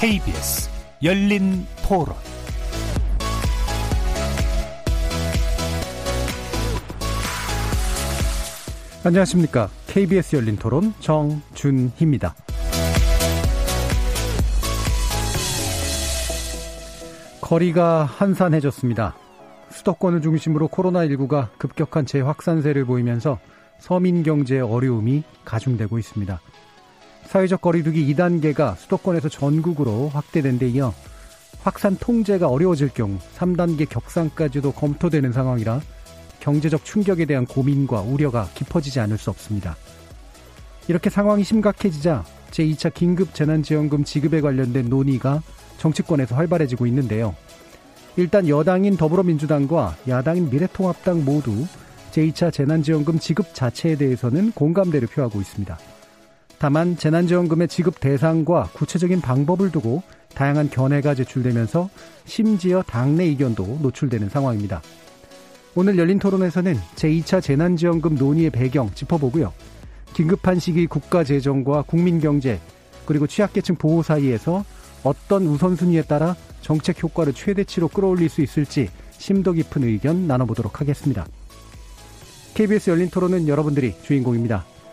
KBS 열린 토론 안녕하십니까. KBS 열린 토론 정준희입니다. 거리가 한산해졌습니다. 수도권을 중심으로 코로나19가 급격한 재확산세를 보이면서 서민 경제의 어려움이 가중되고 있습니다. 사회적 거리두기 2단계가 수도권에서 전국으로 확대된 데 이어 확산 통제가 어려워질 경우 3단계 격상까지도 검토되는 상황이라 경제적 충격에 대한 고민과 우려가 깊어지지 않을 수 없습니다. 이렇게 상황이 심각해지자 제2차 긴급 재난지원금 지급에 관련된 논의가 정치권에서 활발해지고 있는데요. 일단 여당인 더불어민주당과 야당인 미래통합당 모두 제2차 재난지원금 지급 자체에 대해서는 공감대를 표하고 있습니다. 다만 재난지원금의 지급 대상과 구체적인 방법을 두고 다양한 견해가 제출되면서 심지어 당내 이견도 노출되는 상황입니다. 오늘 열린 토론에서는 제2차 재난지원금 논의의 배경 짚어보고요. 긴급한 시기 국가 재정과 국민 경제 그리고 취약계층 보호 사이에서 어떤 우선순위에 따라 정책 효과를 최대치로 끌어올릴 수 있을지 심도 깊은 의견 나눠보도록 하겠습니다. KBS 열린 토론은 여러분들이 주인공입니다.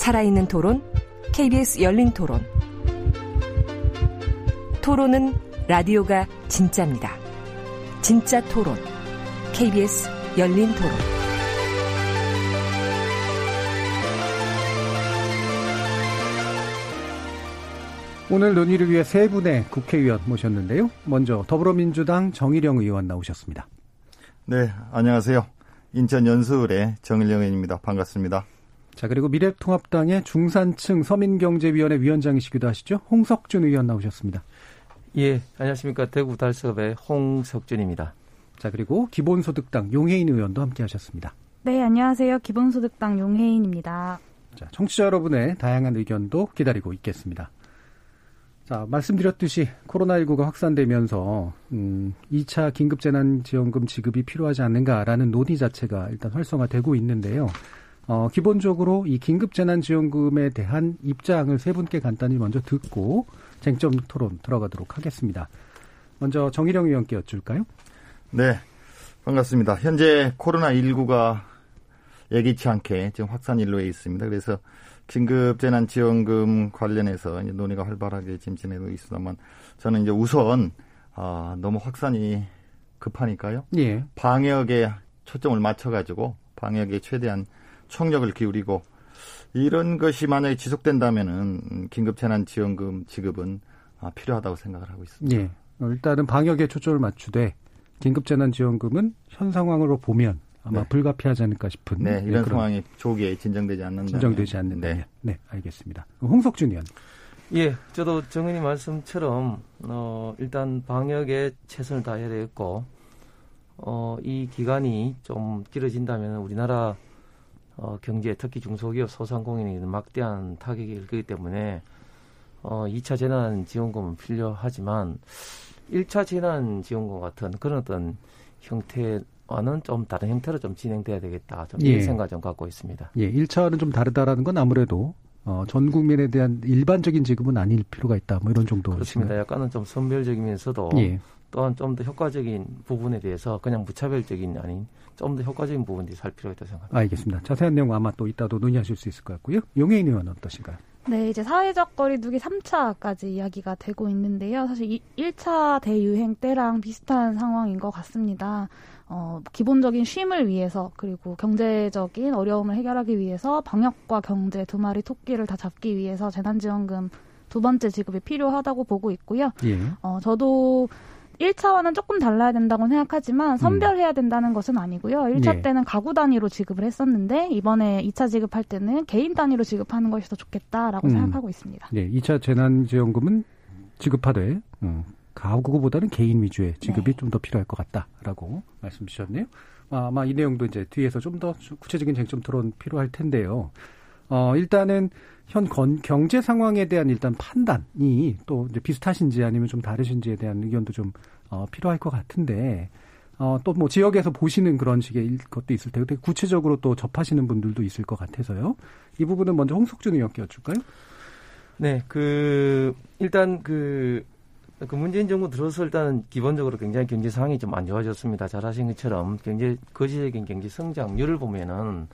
살아있는 토론, KBS 열린 토론. 토론은 라디오가 진짜입니다. 진짜 토론, KBS 열린 토론. 오늘 논의를 위해 세 분의 국회의원 모셨는데요. 먼저 더불어민주당 정일영 의원 나오셨습니다. 네, 안녕하세요. 인천 연수을의 정일영 의원입니다. 반갑습니다. 자, 그리고 미래통합당의 중산층 서민경제위원회 위원장이시기도 하시죠. 홍석준 의원 나오셨습니다. 예, 안녕하십니까. 대구 달서의 홍석준입니다. 자, 그리고 기본소득당 용혜인 의원도 함께 하셨습니다. 네, 안녕하세요. 기본소득당 용혜인입니다. 자, 청취자 여러분의 다양한 의견도 기다리고 있겠습니다. 자, 말씀드렸듯이 코로나19가 확산되면서 음, 2차 긴급재난지원금 지급이 필요하지 않는가라는 논의 자체가 일단 활성화되고 있는데요. 어, 기본적으로 이 긴급재난지원금에 대한 입장을 세 분께 간단히 먼저 듣고 쟁점 토론 들어가도록 하겠습니다. 먼저 정일영 의원께 여쭐까요? 네, 반갑습니다. 현재 코로나19가 예기치 않게 지금 확산 일로에 있습니다. 그래서 긴급재난지원금 관련해서 이제 논의가 활발하게 지금 진행되고 있습니다만 저는 이제 우선 아, 너무 확산이 급하니까요. 예. 방역에 초점을 맞춰가지고 방역에 최대한 총력을 기울이고 이런 것이 만약에 지속된다면은 긴급재난지원금 지급은 아, 필요하다고 생각을 하고 있습니다. 예. 어, 일단은 방역에 초점을 맞추되 긴급재난지원금은 현 상황으로 보면 아마 네. 불가피하지 않을까 싶은 네, 이런 네, 상황이 조기에 진정되지 않는다. 진정되지 않는다. 네. 네, 알겠습니다. 홍석준 의원. 예, 저도 정은희 말씀처럼 어, 일단 방역에 최선을 다해야 되겠고 어, 이 기간이 좀 길어진다면 우리나라 어, 경제 특히 중소기업 소상공인이 막대한 타격이 일기 때문에 어, 2차 재난 지원금은 필요하지만 1차 재난 지원금 같은 그런 어떤 형태와는 좀 다른 형태로 좀 진행돼야 되겠다. 좀 예. 이 생각 좀 갖고 있습니다. 예, 1차는 좀 다르다라는 건 아무래도 어, 전 국민에 대한 일반적인 지급은 아닐 필요가 있다. 뭐 이런 정도. 그렇습니다. 약간은 좀 선별적이면서도 예. 또한 좀 더 효과적인 부분에 대해서 그냥 무차별적인 아닌 좀 더 효과적인 부분들이 살 필요가 있다고 생각합니다. 알겠습니다. 자세한 내용 아마 또 이따도 논의하실 수 있을 것 같고요. 용해인 의원 어떠신가요? 네, 이제 사회적 거리두기 3차까지 이야기가 되고 있는데요. 사실 1차 대유행 때랑 비슷한 상황인 것 같습니다. 어, 기본적인 쉼을 위해서 그리고 경제적인 어려움을 해결하기 위해서 방역과 경제 두 마리 토끼를 다 잡기 위해서 재난지원금 두 번째 지급이 필요하다고 보고 있고요. 예. 어, 저도 1차와는 조금 달라야 된다고 생각하지만 선별해야 된다는 것은 아니고요. 1차 예. 때는 가구 단위로 지급을 했었는데 이번에 2차 지급할 때는 개인 단위로 지급하는 것이 더 좋겠다라고 음. 생각하고 있습니다. 네, 2차 재난지원금은 지급하되 음, 가구보다는 개인 위주의 지급이 네. 좀더 필요할 것 같다라고 말씀 주셨네요. 아마 이 내용도 이제 뒤에서 좀 더 구체적인 쟁점 토론 필요할 텐데요. 어, 일단은 현 건, 경제 상황에 대한 일단 판단이 또 비슷하신지 아니면 좀 다르신지에 대한 의견도 좀 어, 필요할 것 같은데 어, 또 뭐 지역에서 보시는 그런 식의 것도 있을 테고 구체적으로 또 접하시는 분들도 있을 것 같아서요. 이 부분은 먼저 홍석준 의원께 여쭐까요? 네, 그 일단 그그 문재인 정부 들어서 일단은 기본적으로 굉장히 경제 상황이 좀 안 좋아졌습니다. 잘 아신 것처럼 경제 거시적인 경제 성장률을 보면은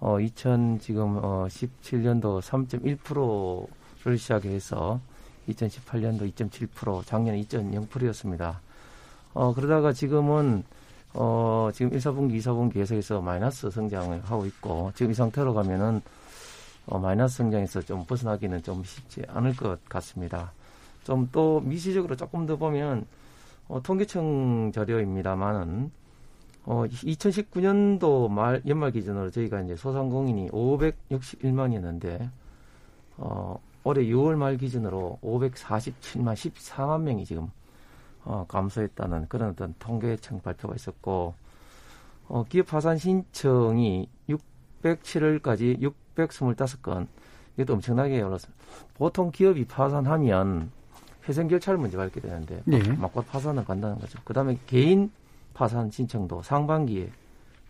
어 2000 지금 어 17년도 3.1%를 시작해서 2018년도 2.7%, 작년에 2.0%였습니다. 어 그러다가 지금은 어 지금 1사분기, 2사분기 계속해서 마이너스 성장을 하고 있고 지금 이 상태로 가면은 어 마이너스 성장에서 좀 벗어나기는 좀 쉽지 않을 것 같습니다. 좀 또 미시적으로 조금 더 보면 어, 통계청 자료입니다만은 어, 2019년도 말 연말 기준으로 저희가 이제 소상공인이 561만이었는데 어, 올해 6월 말 기준으로 547만 14만 명이 지금 어, 감소했다는 그런 어떤 통계청 발표가 있었고 어, 기업 파산 신청이 607월까지 625건 이것도 엄청나게 올랐습니다. 보통 기업이 파산하면 회생 결찰 문제가 있게 되는데 네. 막과 파산을 간다는 거죠. 그다음에 개인 파산 신청도 상반기에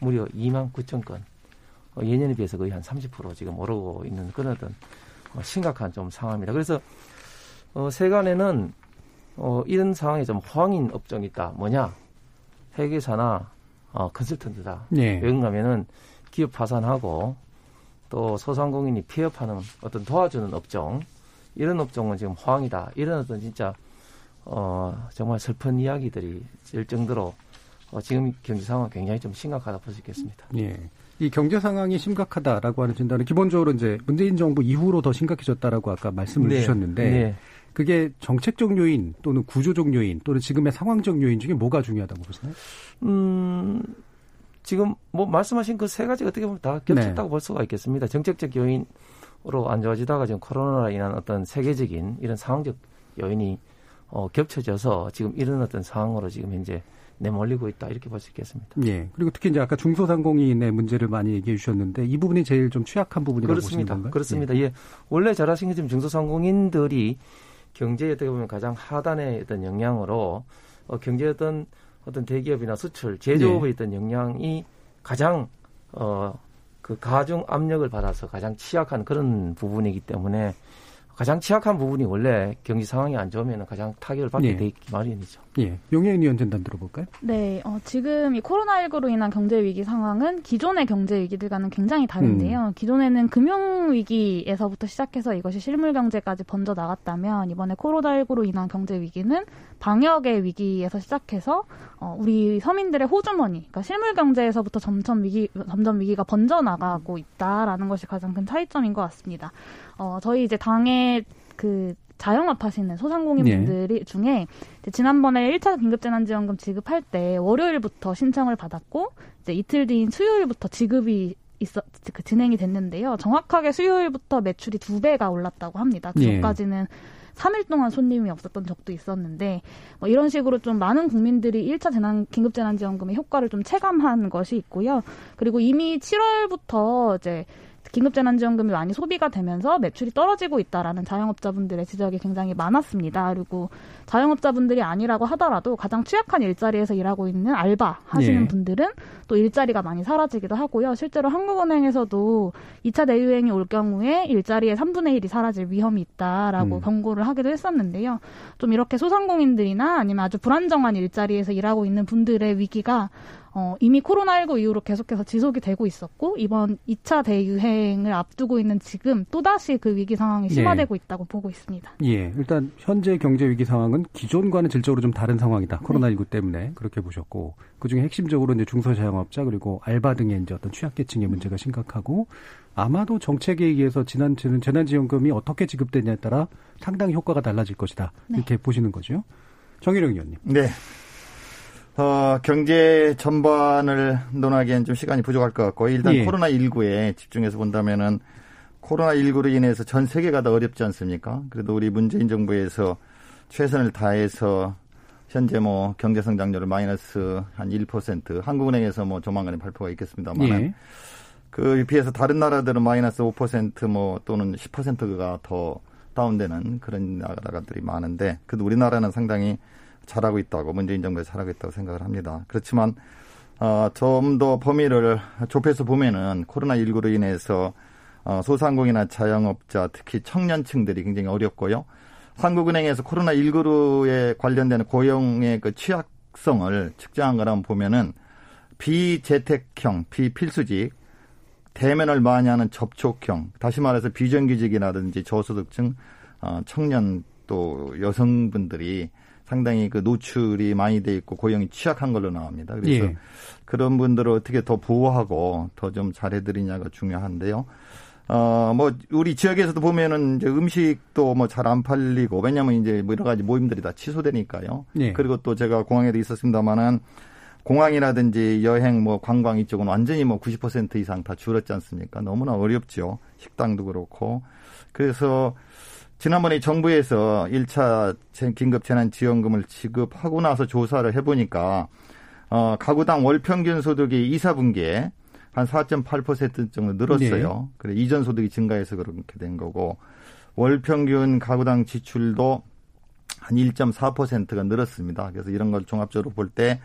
무려 2만 9천 건 어, 예년에 비해서 거의 한 30% 지금 오르고 있는 그런 어떤 어, 심각한 좀 상황입니다. 그래서 어, 세간에는 어, 이런 상황에 좀 호황인 업종이 있다. 뭐냐? 회계사나 어, 컨설턴트다. 네. 왜 그런가면은 기업 파산하고 또 소상공인이 폐업하는 어떤 도와주는 업종 이런 업종은 지금 호황이다. 이런 어떤 진짜 어, 정말 슬픈 이야기들이 일 정도로 어, 지금 경제 상황은 굉장히 좀 심각하다 볼 수 있겠습니다. 예. 이 경제 상황이 심각하다라고 하는 진단은 기본적으로 이제 문재인 정부 이후로 더 심각해졌다라고 아까 말씀을 네. 주셨는데 네. 그게 정책적 요인 또는 구조적 요인 또는 지금의 상황적 요인 중에 뭐가 중요하다고 보세요? 음, 지금 뭐 말씀하신 그 세 가지 어떻게 보면 다 겹쳤다고 네. 볼 수가 있겠습니다. 정책적 요인 으로 안 좋아지다가 지금 코로나로 인한 어떤 세계적인 이런 상황적 요인이 어, 겹쳐져서 지금 이런 어떤 상황으로 지금 현재 내몰리고 있다 이렇게 볼 수 있겠습니다. 예. 그리고 특히 이제 아까 중소상공인의 문제를 많이 얘기해 주셨는데 이 부분이 제일 좀 취약한 부분이라고 그렇습니다. 보시는 건가요? 그렇습니다. 예. 예. 원래 잘 아신 것처럼 중소상공인들이 경제에 어떻게 보면 가장 하단의 어떤 영향으로 어, 경제 어떤 어떤 대기업이나 수출 제조업의 예. 어떤 영향이 가장 어 그 가중 압력을 받아서 가장 취약한 그런 부분이기 때문에 가장 취약한 부분이 원래 경기 상황이 안 좋으면 가장 타격을 받게 네. 돼 있기 마련이죠. 예. 용혜인 위원 전단 들어볼까요? 네. 어, 지금 이 코로나19로 인한 경제 위기 상황은 기존의 경제 위기들과는 굉장히 다른데요. 음. 기존에는 금융 위기에서부터 시작해서 이것이 실물 경제까지 번져 나갔다면 이번에 코로나19로 인한 경제 위기는 방역의 위기에서 시작해서 어, 우리 서민들의 호주머니, 그러니까 실물 경제에서부터 점점 위기 점점 위기가 번져 나가고 있다라는 것이 가장 큰 차이점인 것 같습니다. 어, 저희 이제 당의 그 자영업 하시는 소상공인분들이 네. 중에 지난번에 1차 긴급재난지원금 지급할 때 월요일부터 신청을 받았고 이제 이틀 뒤인 수요일부터 지급이 있어 그 진행이 됐는데요. 정확하게 수요일부터 매출이 두 배가 올랐다고 합니다. 그 전까지는 네. 3일 동안 손님이 없었던 적도 있었는데 뭐 이런 식으로 좀 많은 국민들이 1차 재난 긴급 재난 지원금의 효과를 좀 체감한 것이 있고요. 그리고 이미 7월부터 이제 긴급재난지원금이 많이 소비가 되면서 매출이 떨어지고 있다라는 자영업자분들의 지적이 굉장히 많았습니다. 그리고 자영업자분들이 아니라고 하더라도 가장 취약한 일자리에서 일하고 있는 알바 하시는 네. 분들은 또 일자리가 많이 사라지기도 하고요. 실제로 한국은행에서도 2차 대유행이 올 경우에 일자리의 3분의 1이 사라질 위험이 있다라고 음. 경고를 하기도 했었는데요. 좀 이렇게 소상공인들이나 아니면 아주 불안정한 일자리에서 일하고 있는 분들의 위기가 어, 이미 코로나19 이후로 계속해서 지속이 되고 있었고 이번 2차 대유행을 앞두고 있는 지금 또다시 그 위기 상황이 심화되고 예. 있다고 보고 있습니다. 예, 일단 현재 경제 위기 상황은 기존과는 질적으로 좀 다른 상황이다. 코로나19 네. 때문에 그렇게 보셨고 그중에 핵심적으로 이제 중소자영업자 그리고 알바 등의 이제 어떤 취약계층의 문제가 심각하고 아마도 정책에 의해서 지난 재난지원금이 어떻게 지급되냐에 따라 상당히 효과가 달라질 것이다. 네. 이렇게 보시는 거죠. 정일영 의원님. 네. 어, 경제 전반을 논하기엔 좀 시간이 부족할 것 같고 일단 예. 코로나 19에 집중해서 본다면은 코로나 19로 인해서 전 세계가 다 어렵지 않습니까? 그래도 우리 문재인 정부에서 최선을 다해서 현재 뭐 경제 성장률을 마이너스 한 1%, 한국은행에서 뭐 조만간에 발표가 있겠습니다만 예. 그 비해서 다른 나라들은 마이너스 5%뭐 또는 10%가 더 다운되는 그런 나라들이 많은데 그래도 우리나라는 상당히 잘하고 있다고 문재인 정부에 잘하고 있다고 생각을 합니다. 그렇지만 어, 좀 더 범위를 좁혀서 보면은 코로나 19로 인해서 어, 소상공인이나 자영업자 특히 청년층들이 굉장히 어렵고요. 한국은행에서 코로나 19에 관련된 고용의 그 취약성을 측정한 거라면 보면은 비재택형, 비필수직, 대면을 많이 하는 접촉형, 다시 말해서 비정규직이라든지 저소득층, 어, 청년 또 여성분들이 상당히 그 노출이 많이 돼 있고 고용이 취약한 걸로 나옵니다. 그래서 예. 그런 분들을 어떻게 더 보호하고 더 좀 잘해드리냐가 중요한데요. 어, 뭐, 우리 지역에서도 보면은 이제 음식도 뭐 잘 안 팔리고, 왜냐면 이제 뭐 여러 가지 모임들이 다 취소되니까요. 예. 그리고 또 제가 공항에도 있었습니다만은 공항이라든지 여행 뭐 관광 이쪽은 완전히 뭐 90% 이상 다 줄었지 않습니까? 너무나 어렵죠. 식당도 그렇고. 그래서 지난번에 정부에서 1차 긴급 재난 지원금을 지급하고 나서 조사를 해보니까 어, 가구당 월 평균 소득이 2, 4분기에 한 4.8% 정도 늘었어요. 네. 그래 이전 소득이 증가해서 그렇게 된 거고 월 평균 가구당 지출도 한 1.4%가 늘었습니다. 그래서 이런 걸 종합적으로 볼 때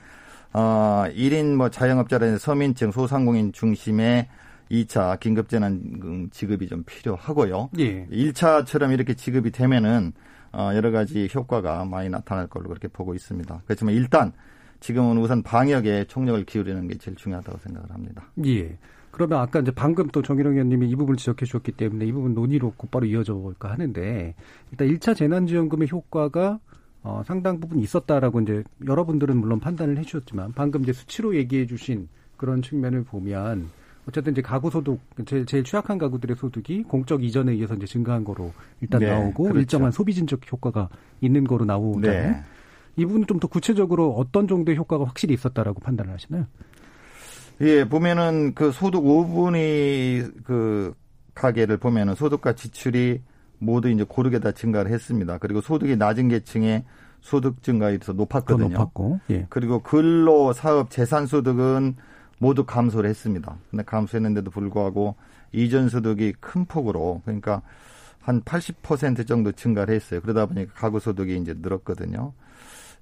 어, 1인 뭐 자영업자라든지 서민층, 소상공인 중심의 2차 긴급재난 지급이 좀 필요하고요. 예. 1차처럼 이렇게 지급이 되면은 어, 여러 가지 효과가 많이 나타날 걸로 그렇게 보고 있습니다. 그렇지만 일단 지금은 우선 방역에 총력을 기울이는 게 제일 중요하다고 생각을 합니다. 예. 그러면 아까 이제 방금 또 정일영 의원님이 이 부분을 지적해 주셨기 때문에 이 부분 논의로 곧바로 이어져 볼까 하는데 일단 1차 재난지원금의 효과가 어, 상당 부분 있었다라고 이제 여러분들은 물론 판단을 해 주셨지만 방금 이제 수치로 얘기해 주신 그런 측면을 보면 어쨌든 이제 가구 소득 제일, 제일 취약한 가구들의 소득이 공적 이전에 의해서 이제 증가한 거로 일단 네, 나오고 그렇죠. 일정한 소비 진적 효과가 있는 거로 나오잖아요. 네. 이 부분 좀더 구체적으로 어떤 정도의 효과가 확실히 있었다라고 판단을 하시나요? 예, 보면은 그 소득 5분위 그 가계를 보면은 소득과 지출이 모두 이제 고르게 다 증가를 했습니다. 그리고 소득이 낮은 계층의 소득 증가율이 더 높았거든요. 높았고, 예. 그리고 근로 사업 재산 소득은 모두 감소를 했습니다. 근데 감소했는데도 불구하고 이전 소득이 큰 폭으로 그러니까 한 80% 정도 증가를 했어요. 그러다 보니까 가구 소득이 이제 늘었거든요.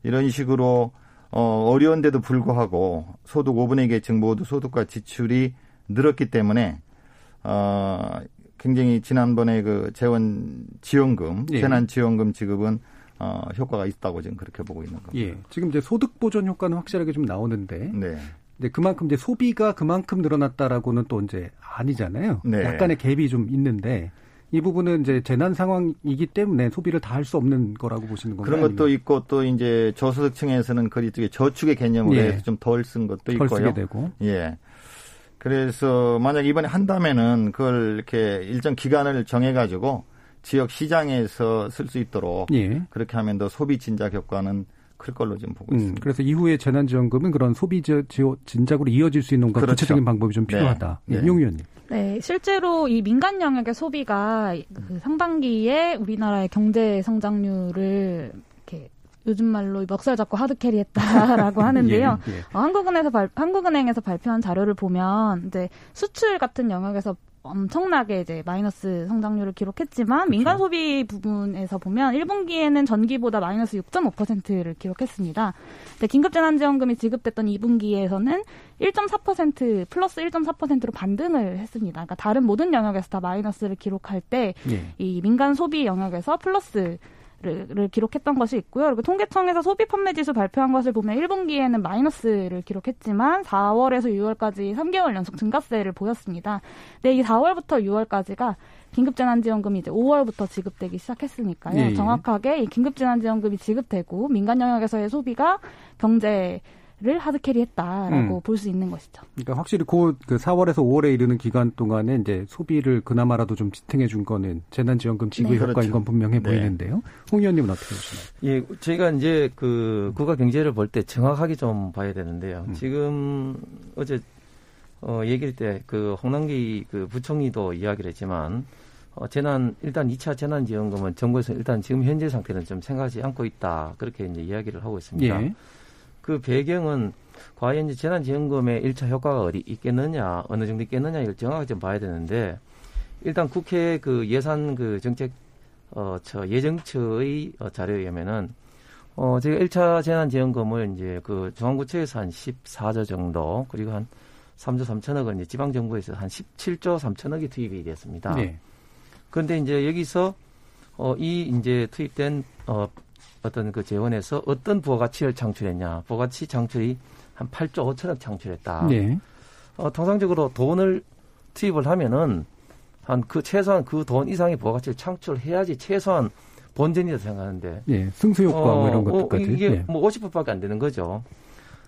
이런 식으로 어, 어려운데도 불구하고 소득 5분의 계층 모두 소득과 지출이 늘었기 때문에 어, 굉장히 지난번에 그 재원 지원금, 예. 재난 지원금 지급은 어, 효과가 있다고 지금 그렇게 보고 있는 겁니다. 예. 지금 이제 소득 보전 효과는 확실하게 좀 나오는데 네. 이제 그만큼 이제 소비가 그만큼 늘어났다라고는 또 이제 아니잖아요. 네. 약간의 갭이 좀 있는데 이 부분은 이제 재난 상황이기 때문에 소비를 다 할 수 없는 거라고 보시는 건가요? 그런 것도 아니면? 있고 또 이제 저소득층에서는 그리 저축의 개념으로 예. 해서 좀 덜 쓴 것도 있고요. 쓰게 되고. 예. 그래서 만약 이번에 한다면은 그걸 이렇게 일정 기간을 정해 가지고 지역 시장에서 쓸 수 있도록 예. 그렇게 하면 더 소비 진작 효과는 클 걸로 지금 보고 음, 있습니다. 그래서 이후에 재난지원금은 그런 소비 진작으로 이어질 수 있는 그렇죠. 구체적인 방법이 좀 네. 필요하다. 네. 네. 용 의원님. 네, 실제로 이 민간 영역의 소비가 그 상반기에 우리나라의 경제 성장률을 이렇게 요즘 말로 멱살 잡고 하드캐리 했다라고 하는데요. 예, 예. 어, 한국은행에서 발, 한국은행에서 발표한 자료를 보면 이제 수출 같은 영역에서 엄청나게 이제 마이너스 성장률을 기록했지만 그렇죠. 민간 소비 부분에서 보면 1분기에는 전기보다 마이너스 6.5%를 기록했습니다. 근데 긴급재난지원금이 지급됐던 2분기에서는 1.4% 플러스 1.4%로 반등을 했습니다. 그러니까 다른 모든 영역에서 다 마이너스를 기록할 때이 예. 민간 소비 영역에서 플러스 를 기록했던 것이 있고요. 그리고 통계청에서 소비 판매 지수 발표한 것을 보면 1분기에는 마이너스를 기록했지만 4월에서 6월까지 3개월 연속 증가세를 보였습니다. 근데 이 4월부터 6월까지가 긴급재난지원금이 이제 5월부터 지급되기 시작했으니까요. 예, 예. 정확하게 이 긴급재난지원금이 지급되고 민간 영역에서의 소비가 경제 를 하드캐리했다라고 음. 볼수 있는 것이죠. 그러니까 확실히 그, 그 4월에서 5월에 이르는 기간 동안에 이제 소비를 그나마라도 좀 지탱해 준 거는 재난지원금 지급 네. 효과인 그렇죠. 건 분명해 네. 보이는데요. 홍 의원님은 어떻게 보시나요? 예, 저희가 이제 그 국가 경제를 볼 때 정확하게 좀 봐야 되는데요. 음. 지금 어제 어 얘기할 때 그 홍남기 그 부총리도 이야기를 했지만 어, 재난 일단 2차 재난 지원금은 정부에서 일단 지금 현재 상태는 좀 생각하지 않고 있다 그렇게 이제 이야기를 하고 있습니다. 예. 그 배경은 과연 이제 재난지원금의 1차 효과가 어디 있겠느냐 어느 정도 있겠느냐 이걸 정확하게 좀 봐야 되는데 일단 국회 그 예산 그 정책 어저 예정처의 어, 자료에 의하면은 어 제가 1차 재난지원금을 이제 그 중앙구청에서 한 14조 정도 그리고 한 3조 3천억은 이제 지방 정부에서 한 17조 3천억이 투입이 됐습니다. 네. 그런데 이제 여기서 어, 이 이제 투입된 어, 어떤 그 재원에서 어떤 부가가치를 창출했냐? 부가가치 창출이 한 8조 5천억 창출했다. 네. 어, 통상적으로 돈을 투입을 하면은 한 그 최소한 그 돈 이상의 부가가치를 창출해야지 최소한 본전이라고 생각하는데 예. 승수 효과 뭐 이런 어, 것들까지. 이게 예. 뭐 50%밖에 안 되는 거죠.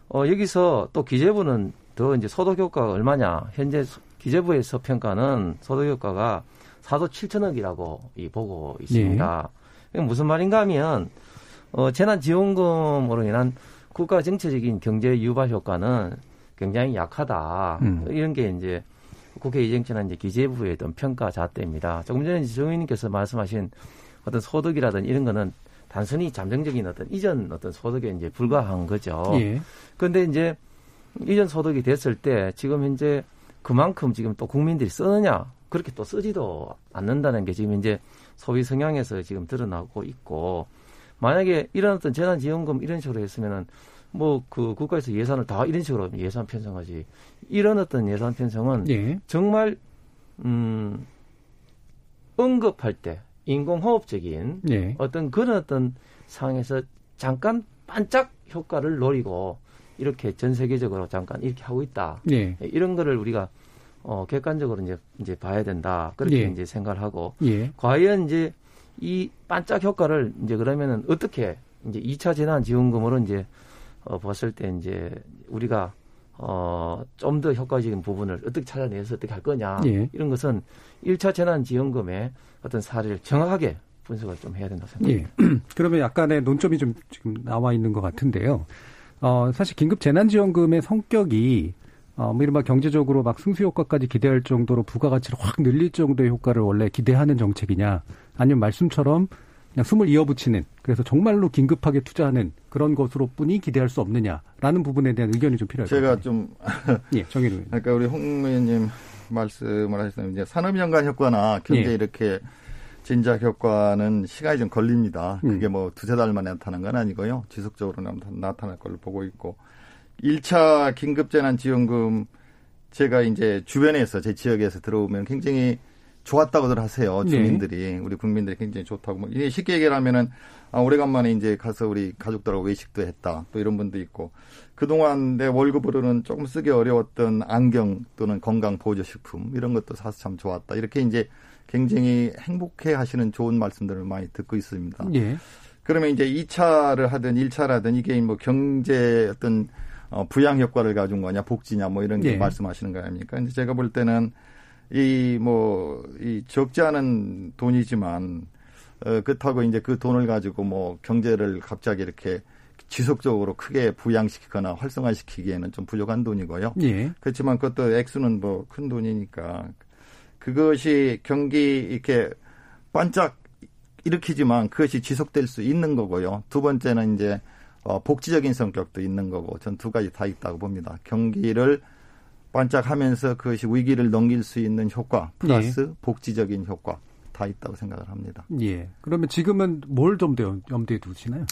어, 여기서 또 기재부는 더 이제 소득 효과가 얼마냐? 현재 소- 기재부에서 평가는 소득 효과가 4조 7천억이라고 이 보고 있습니다. 예. 무슨 말인가 하면 어, 재난지원금으로 인한 국가 정체적인 경제 유발 효과는 굉장히 약하다. 음. 이런 게 이제 국회 예정처나 이제 기재부의 어떤 평가 잣대입니다. 조금 전에 이제 정 의원님께서 말씀하신 어떤 소득이라든 이런 거는 단순히 잠정적인 어떤 이전 어떤 소득에 이제 불과한 거죠. 예. 그런데 이제 이전 소득이 됐을 때 지금 현재 그만큼 지금 또 국민들이 쓰느냐 그렇게 또 쓰지도 않는다는 게 지금 이제 소비 성향에서 지금 드러나고 있고 만약에 이런 어떤 재난 지원금 이런 식으로 했으면은 뭐 그 국가에서 예산을 다 이런 식으로 예산 편성하지 이런 어떤 예산 편성은 예. 정말 음 응급할 때 인공호흡적인 예. 어떤 그런 어떤 상황에서 잠깐 반짝 효과를 노리고 이렇게 전 세계적으로 잠깐 이렇게 하고 있다. 예. 이런 거를 우리가 어 객관적으로 이제 이제 봐야 된다. 그렇게 예. 이제 생각을 하고 예. 과연 이제 이 반짝 효과를 이제 그러면은 어떻게 이제 2차 재난 지원금으로 이제 어 봤을 때 이제 우리가 어 좀 더 효과적인 부분을 어떻게 찾아내서 어떻게 할 거냐 예. 이런 것은 1차 재난 지원금의 어떤 사례를 정확하게 분석을 좀 해야 된다고 생각합니다. 예. 그러면 약간의 논점이 좀 지금 나와 있는 것 같은데요. 어, 사실 긴급 재난지원금의 성격이 어, 뭐 이른바 경제적으로 막 승수 효과까지 기대할 정도로 부가가치를 확 늘릴 정도의 효과를 원래 기대하는 정책이냐, 아니면 말씀처럼 그냥 숨을 이어붙이는, 그래서 정말로 긴급하게 투자하는 그런 것으로 뿐이 기대할 수 없느냐라는 부분에 대한 의견이 좀 필요할 것 제가 같아요. 좀 예, 정의로. 그러니까 우리 홍 의원님 말씀을 하셨으면 이제 산업 연관 효과나 경제 예. 이렇게 진작 효과는 시간이 좀 걸립니다. 음. 그게 뭐 두세 달 만에 나타나는 건 아니고요. 지속적으로 나- 나타날 걸로 보고 있고 1차 긴급재난지원금 제가 이제 주변에서 제 지역에서 들어오면 굉장히 좋았다고들 하세요. 네. 주민들이 우리 국민들이 굉장히 좋다고 뭐 쉽게 얘기를 하면은 아 오래간만에 이제 가서 우리 가족들하고 외식도 했다. 또 이런 분도 있고 그동안 내 월급으로는 조금 쓰기 어려웠던 안경 또는 건강 보조식품 이런 것도 사서 참 좋았다. 이렇게 이제 굉장히 행복해 하시는 좋은 말씀들을 많이 듣고 있습니다. 예. 그러면 이제 2차를 하든 1차라든 이게 뭐 경제 어떤 어, 부양 효과를 가진 거냐, 복지냐, 뭐 이런 게 예. 말씀하시는 거 아닙니까? 근데 제가 볼 때는 이 뭐, 이 적지 않은 돈이지만, 어, 그렇다고 이제 그 돈을 가지고 뭐 경제를 갑자기 이렇게 지속적으로 크게 부양시키거나 활성화시키기에는 좀 부족한 돈이고요. 예. 그렇지만 그것도 액수는 뭐 큰 돈이니까 그것이 경기 이렇게 반짝 일으키지만 그것이 지속될 수 있는 거고요. 두 번째는 이제 어, 복지적인 성격도 있는 거고 전 두 가지 다 있다고 봅니다. 경기를 반짝하면서 그것이 위기를 넘길 수 있는 효과 플러스 복지적인 효과 다 있다고 생각을 합니다. 예. 그러면 지금은 뭘좀더 염두에 두시나요?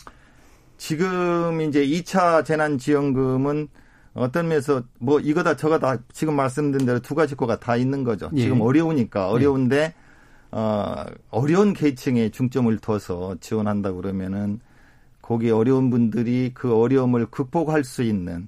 지금 이제 2차 재난지원금은 어떤 면에서 뭐 이거다 저거다 지금 말씀드린 대로 두 가지 거가 다 있는 거죠. 예. 지금 어려우니까 어려운데 어 어려운 계층에 중점을 둬서 지원한다 그러면은 거기 어려운 분들이 그 어려움을 극복할 수 있는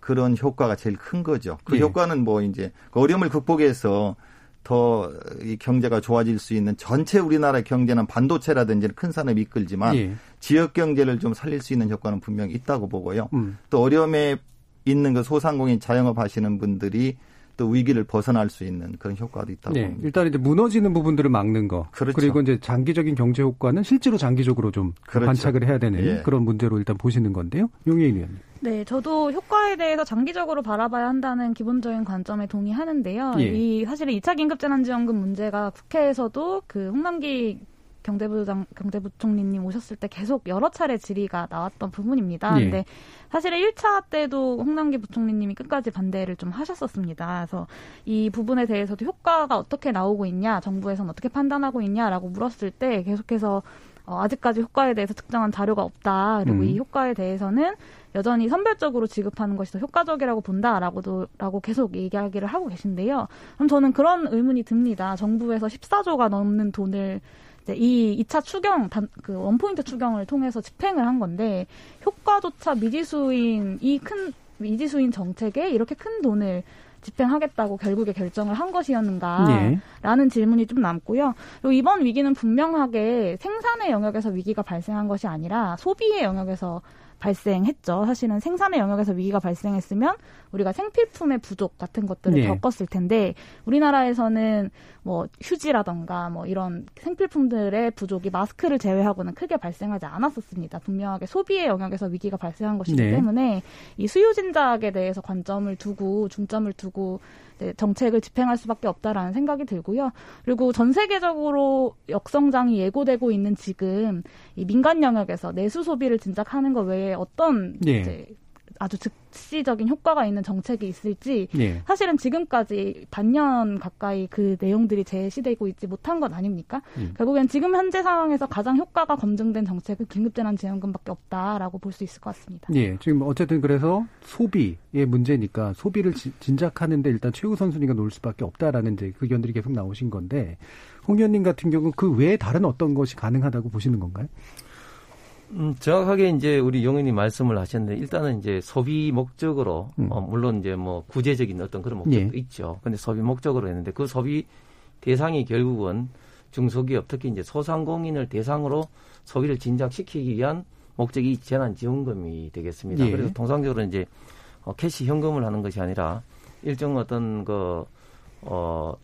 그런 효과가 제일 큰 거죠. 그 예. 효과는 뭐 이제 그 어려움을 극복해서 더 이 경제가 좋아질 수 있는 전체 우리나라 경제는 반도체라든지 큰 산업이 이끌지만 예. 지역 경제를 좀 살릴 수 있는 효과는 분명히 있다고 보고요. 음. 또 어려움에 있는 그 소상공인 자영업 하시는 분들이 또 위기를 벗어날 수 있는 그런 효과도 있다고 네, 봅니다. 일단 이제 무너지는 부분들을 막는 거. 그렇죠. 그리고 이제 장기적인 경제 효과는 실제로 장기적으로 좀 그렇죠. 관착을 해야 되는 예. 그런 문제로 일단 보시는 건데요. 용혜인 의원님. 네, 저도 효과에 대해서 장기적으로 바라봐야 한다는 기본적인 관점에 동의하는데요. 예. 이 사실은 2차 긴급재난지원금 문제가 국회에서도 그 홍남기 경제부장 경제부총리님 오셨을 때 계속 여러 차례 질의가 나왔던 부분입니다. 예. 근데 사실은 1차 때도 홍남기 부총리님이 끝까지 반대를 좀 하셨었습니다. 그래서 이 부분에 대해서도 효과가 어떻게 나오고 있냐, 정부에서는 어떻게 판단하고 있냐라고 물었을 때 계속해서 어, 아직까지 효과에 대해서 특정한 자료가 없다. 그리고 음. 이 효과에 대해서는 여전히 선별적으로 지급하는 것이 더 효과적이라고 본다라고도 라고 계속 얘기하기를 하고 계신데요. 그럼 저는 그런 의문이 듭니다. 정부에서 14조가 넘는 돈을 이제 이 2차 추경 단, 그 원포인트 추경을 통해서 집행을 한 건데 효과조차 미지수인 이 큰 미지수인 정책에 이렇게 큰 돈을 집행하겠다고 결국에 결정을 한 것이었는가? 예. 라는 질문이 좀 남고요. 그리고 이번 위기는 분명하게 생산의 영역에서 위기가 발생한 것이 아니라 소비의 영역에서 발생했죠. 사실은 생산의 영역에서 위기가 발생했으면 우리가 생필품의 부족 같은 것들을 네. 겪었을 텐데 우리나라에서는 뭐 휴지라던가 뭐 이런 생필품들의 부족이 마스크를 제외하고는 크게 발생하지 않았었습니다. 분명하게 소비의 영역에서 위기가 발생한 것이기 네. 때문에 이 수요 진작에 대해서 관점을 두고 중점을 두고 정책을 집행할 수밖에 없다라는 생각이 들고요. 그리고 전 세계적으로 역성장이 예고되고 있는 지금 이 민간 영역에서 내수 소비를 진작하는 것 외에 어떤 예. 이제 아주 즉시적인 효과가 있는 정책이 있을지 예. 사실은 지금까지 반년 가까이 그 내용들이 제시되고 있지 못한 것 아닙니까? 음. 결국엔 지금 현재 상황에서 가장 효과가 검증된 정책은 긴급재난지원금밖에 없다라고 볼 수 있을 것 같습니다. 예, 지금 어쨌든 그래서 소비의 문제니까 소비를 지- 진작하는데 일단 최우선 순위가 놓을 수밖에 없다라는 이제 의견들이 계속 나오신 건데 홍 의원님 같은 경우는 그 외에 다른 어떤 것이 가능하다고 보시는 건가요? 음, 정확하게 이제 우리 용인이 말씀을 하셨는데 일단은 이제 소비 목적으로 음. 어, 물론 이제 뭐 구제적인 어떤 그런 목적도 예. 있죠. 근데 소비 목적으로 했는데 그 소비 대상이 결국은 중소기업 특히 이제 소상공인을 대상으로 소비를 진작시키기 위한 목적이 재난지원금이 되겠습니다. 예. 그래서 통상적으로 이제 어, cash 현금을 하는 것이 아니라 일정 어떤 그 어,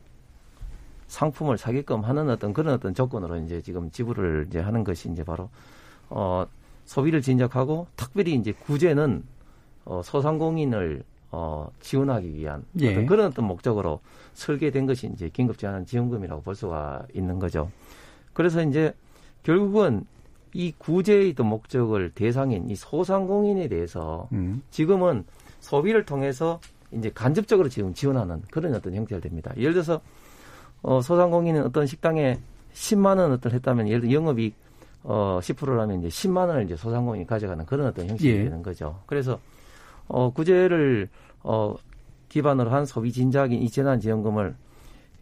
상품을 사게끔 하는 어떤 그런 어떤 조건으로 이제 지금 지불을 이제 하는 것이 이제 바로 어, 소비를 진작하고 특별히 이제 구제는 어, 소상공인을 어, 지원하기 위한 예. 어떤 그런 어떤 목적으로 설계된 것이 이제 긴급재난지원금이라고 볼 수가 있는 거죠. 그래서 이제 결국은 이 구제의 어떤 목적을 대상인 이 소상공인에 대해서 음. 지금은 소비를 통해서 이제 간접적으로 지금 지원하는 그런 어떤 형태가 됩니다. 예를 들어서 어, 소상공인은 어떤 식당에 10만 원 어떤 했다면 예를 들어 영업이익 어, 10%라면 이제 10만 원을 이제 소상공인이 가져가는 그런 어떤 형식이 예. 되는 거죠. 그래서 어, 구제를 어, 기반으로 한 소비 진작인 이 재난 지원금을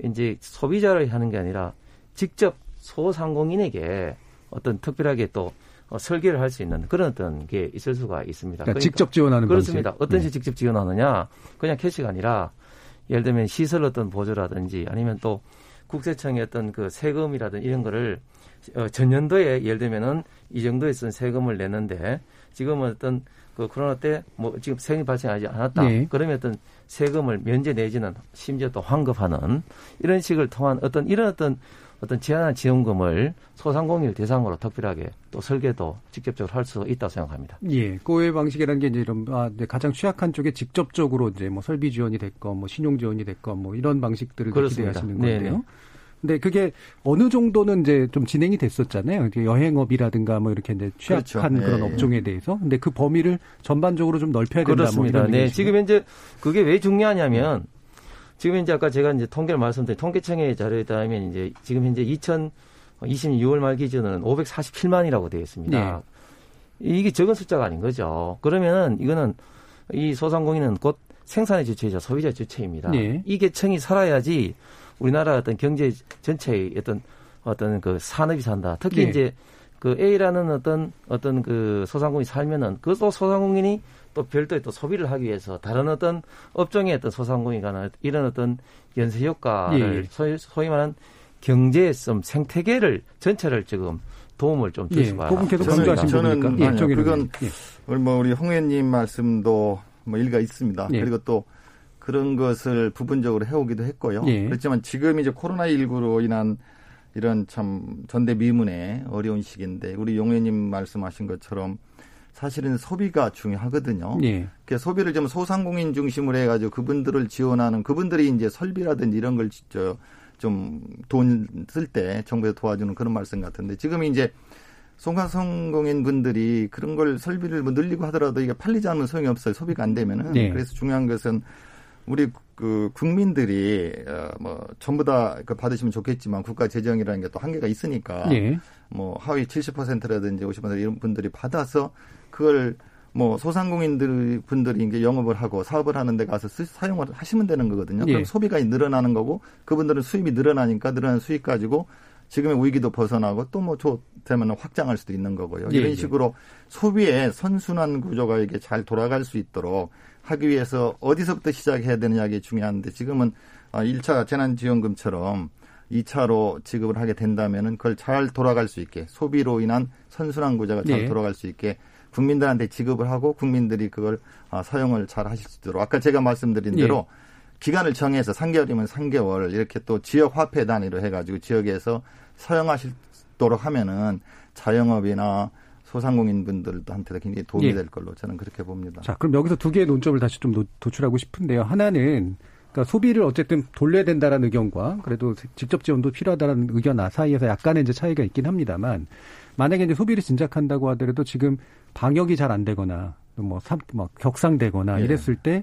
이제 소비자를 하는 게 아니라 직접 소상공인에게 어떤 특별하게 또 어, 설계를 할 수 있는 그런 어떤 게 있을 수가 있습니다. 그러니까 직접 지원하는 그렇습니다. 방식. 어떤 예. 식으로 직접 지원하느냐? 그냥 캐시가 아니라 예를 들면 시설 어떤 보조라든지 아니면 또 국세청의 어떤 그 세금이라든지 이런 거를 어, 전년도에 예를 들면은 이 정도에 쓴 세금을 내는데 지금은 어떤 그 코로나 때 뭐 지금 세금이 발생하지 않았다. 예. 그러면 어떤 세금을 면제 내지는 심지어 또 환급하는 이런 식을 통한 어떤 이런 어떤 어떤 제한한 지원금을 소상공인을 대상으로 특별하게 또 설계도 직접적으로 할 수 있다고 생각합니다. 예, 고의 방식이라는 게 이제 이런 아, 이제 가장 취약한 쪽에 직접적으로 이제 뭐 설비 지원이 됐건 뭐 신용 지원이 됐건 뭐 이런 방식들을 그렇습니다. 기대하시는 네네. 건데요. 근데 그게 어느 정도는 이제 좀 진행이 됐었잖아요. 이제 여행업이라든가 뭐 이렇게 이제 취약한 그렇죠. 그런 예. 업종에 대해서. 근데 그 범위를 전반적으로 좀 넓혀야 된다. 그렇습니다. 뭐 네? 지금 현재 그게 왜 중요하냐면 지금 현재 아까 제가 이제 통계를 말씀드린 통계청의 자료에 따르면 이제 지금 현재 2020년 6월 말 기준은 547만이라고 되어 있습니다. 이게 적은 숫자가 아닌 거죠. 그러면은 이거는 이 소상공인은 곧 생산의 주체이자 소비자의 주체입니다. 네. 이 계층이 살아야지 우리나라 어떤 경제 전체의 어떤 어떤 그 산업이 산다. 특히 네. 이제 그 A라는 어떤 어떤 그 소상공인이 살면은 그또 소상공인이 또 별도의 또 소비를 하기 위해서 다른 어떤 업종의 어떤 소상공인이나 이런 어떤 연쇄 효과를 예. 소위, 소위 말하는 경제의 좀 생태계를 전체를 지금 도움을 좀줄 예, 그건 계속 저는- 강조하신 저는 부분이니까. 예, 아니요, 그건. 예. 우리 뭐 우리 홍 의원님 말씀도 뭐 일리가 있습니다. 예. 그리고 또 그런 것을 부분적으로 해오기도 했고요. 예. 그렇지만 지금 이제 코로나19로 인한 이런 참 전대미문의 어려운 시기인데 우리 용 의원님 말씀하신 것처럼 사실은 소비가 중요하거든요. 예. 그 소비를 좀 소상공인 중심으로 해가지고 그분들을 지원하는 그분들이 이제 설비라든지 이런 걸 진짜 좀돈 쓸 때 정부에서 도와주는 그런 말씀 같은데 지금 이제 소상공인 분들이 그런 걸 설비를 뭐 늘리고 하더라도 이게 팔리지 않으면 소용이 없어요. 소비가 안 되면은. 네. 그래서 중요한 것은 우리 그 국민들이 어뭐 전부 다그 받으시면 좋겠지만 국가 재정이라는 게 또 한계가 있으니까 네. 뭐 하위 70%라든지 50% 이런 분들이 받아서 그걸 뭐 소상공인들 분들이 이제 영업을 하고 사업을 하는 데 가서 쓰, 사용을 하시면 되는 거거든요. 그럼 예. 소비가 늘어나는 거고 그분들은 수입이 늘어나니까 늘어난 수익 가지고 지금의 위기도 벗어나고 또뭐 좋되면 확장할 수도 있는 거고요. 예, 이런 예. 식으로 소비의 선순환 구조가 이게 잘 돌아갈 수 있도록 하기 위해서 어디서부터 시작해야 되느냐가 중요한데 지금은 1차 아, 재난지원금처럼 2차로 지급을 하게 된다면은 그걸 잘 돌아갈 수 있게 소비로 인한 선순환 구조가 잘 네. 돌아갈 수 있게 국민들한테 지급을 하고 국민들이 그걸 아, 사용을 잘 하실 수 있도록 아까 제가 말씀드린 대로 예. 기간을 정해서 3개월이면 3개월 이렇게 또 지역 화폐 단위로 해가지고 지역에서 사용하시도록 하면은 자영업이나 소상공인 분들한테도 굉장히 도움이 예. 될 걸로 저는 그렇게 봅니다. 자, 그럼 여기서 두 개의 논점을 다시 좀 도출하고 싶은데요. 하나는 그러니까 소비를 어쨌든 돌려야 된다라는 의견과 그래도 직접 지원도 필요하다는 의견 사이에서 약간의 이제 차이가 있긴 합니다만 만약에 이제 소비를 진작한다고 하더라도 지금 방역이 잘 안 되거나 뭐, 사, 뭐 격상되거나 예. 이랬을 때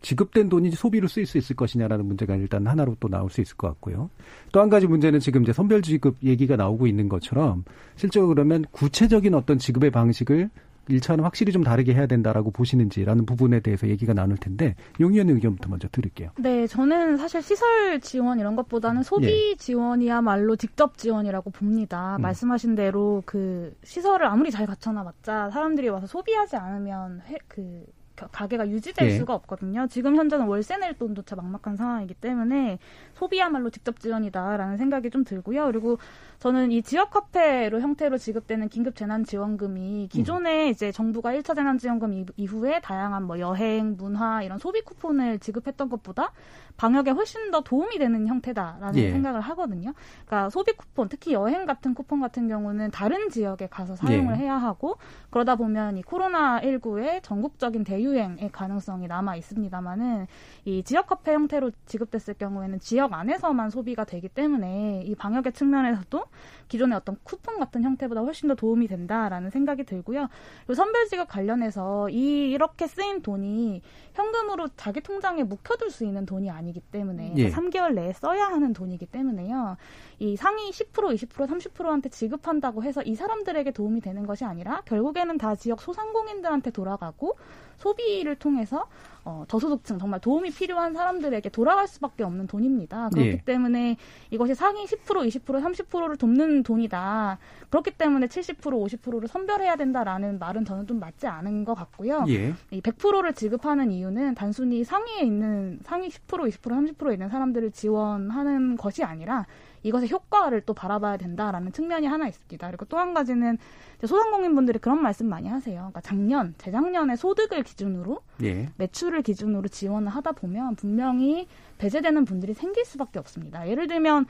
지급된 돈이 소비로 쓰일 수 있을 것이냐라는 문제가 일단 하나로 또 나올 수 있을 것 같고요. 또 한 가지 문제는 지금 이제 선별 지급 얘기가 나오고 있는 것처럼 실제로 그러면 구체적인 어떤 지급의 방식을 1차는 확실히 좀 다르게 해야 된다라고 보시는지라는 부분에 대해서 얘기가 나눌 텐데 용 의원의 의견부터 먼저 드릴게요. 네, 저는 사실 시설 지원 이런 것보다는 소비 예. 지원이야말로 직접 지원이라고 봅니다. 음. 말씀하신 대로 그 시설을 아무리 잘 갖춰놔봤자 사람들이 와서 소비하지 않으면 해, 그 가게가 유지될 예. 수가 없거든요. 지금 현재는 월세 낼 돈조차 막막한 상황이기 때문에 소비야말로 직접 지원이다라는 생각이 좀 들고요. 그리고 저는 이 지역 화폐로 형태로 지급되는 긴급 재난 지원금이 기존에 음. 이제 정부가 1차 재난 지원금 이후에 다양한 뭐 여행, 문화 이런 소비 쿠폰을 지급했던 것보다 방역에 훨씬 더 도움이 되는 형태다라는 예. 생각을 하거든요. 그러니까 소비 쿠폰, 특히 여행 같은 쿠폰 같은 경우는 다른 지역에 가서 사용을 예. 해야 하고 그러다 보면 이 코로나 19의 전국적인 대유행의 가능성이 남아 있습니다만은 이 지역 화폐 형태로 지급됐을 경우에는 지역 안에서만 소비가 되기 때문에 이 방역의 측면에서도 기존의 어떤 쿠폰 같은 형태보다 훨씬 더 도움이 된다라는 생각이 들고요. 그리고 선별 지급 관련해서 이 이렇게 쓰인 돈이 현금으로 자기 통장에 묵혀둘 수 있는 돈이 아니기 때문에 예. 3개월 내에 써야 하는 돈이기 때문에요. 이 상위 10% 20% 30%한테 지급한다고 해서 이 사람들에게 도움이 되는 것이 아니라 결국에는 다 지역 소상공인들한테 돌아가고 소비를 통해서 어, 저소득층 정말 도움이 필요한 사람들에게 돌아갈 수밖에 없는 돈입니다. 그렇기 예. 때문에 이것이 상위 10% 20% 30%를 돕는 돈이다. 그렇기 때문에 70% 50%를 선별해야 된다라는 말은 저는 좀 맞지 않은 것 같고요. 예. 이 100%를 지급하는 이유는 단순히 상위에 있는 상위 10% 20% 30%에 있는 사람들을 지원하는 것이 아니라 이것의 효과를 또 바라봐야 된다라는 측면이 하나 있습니다. 그리고 또 한 가지는 소상공인분들이 그런 말씀 많이 하세요. 그러니까 작년, 재작년에 소득을 기준으로 예. 매출을 기준으로 지원을 하다 보면 분명히 배제되는 분들이 생길 수밖에 없습니다. 예를 들면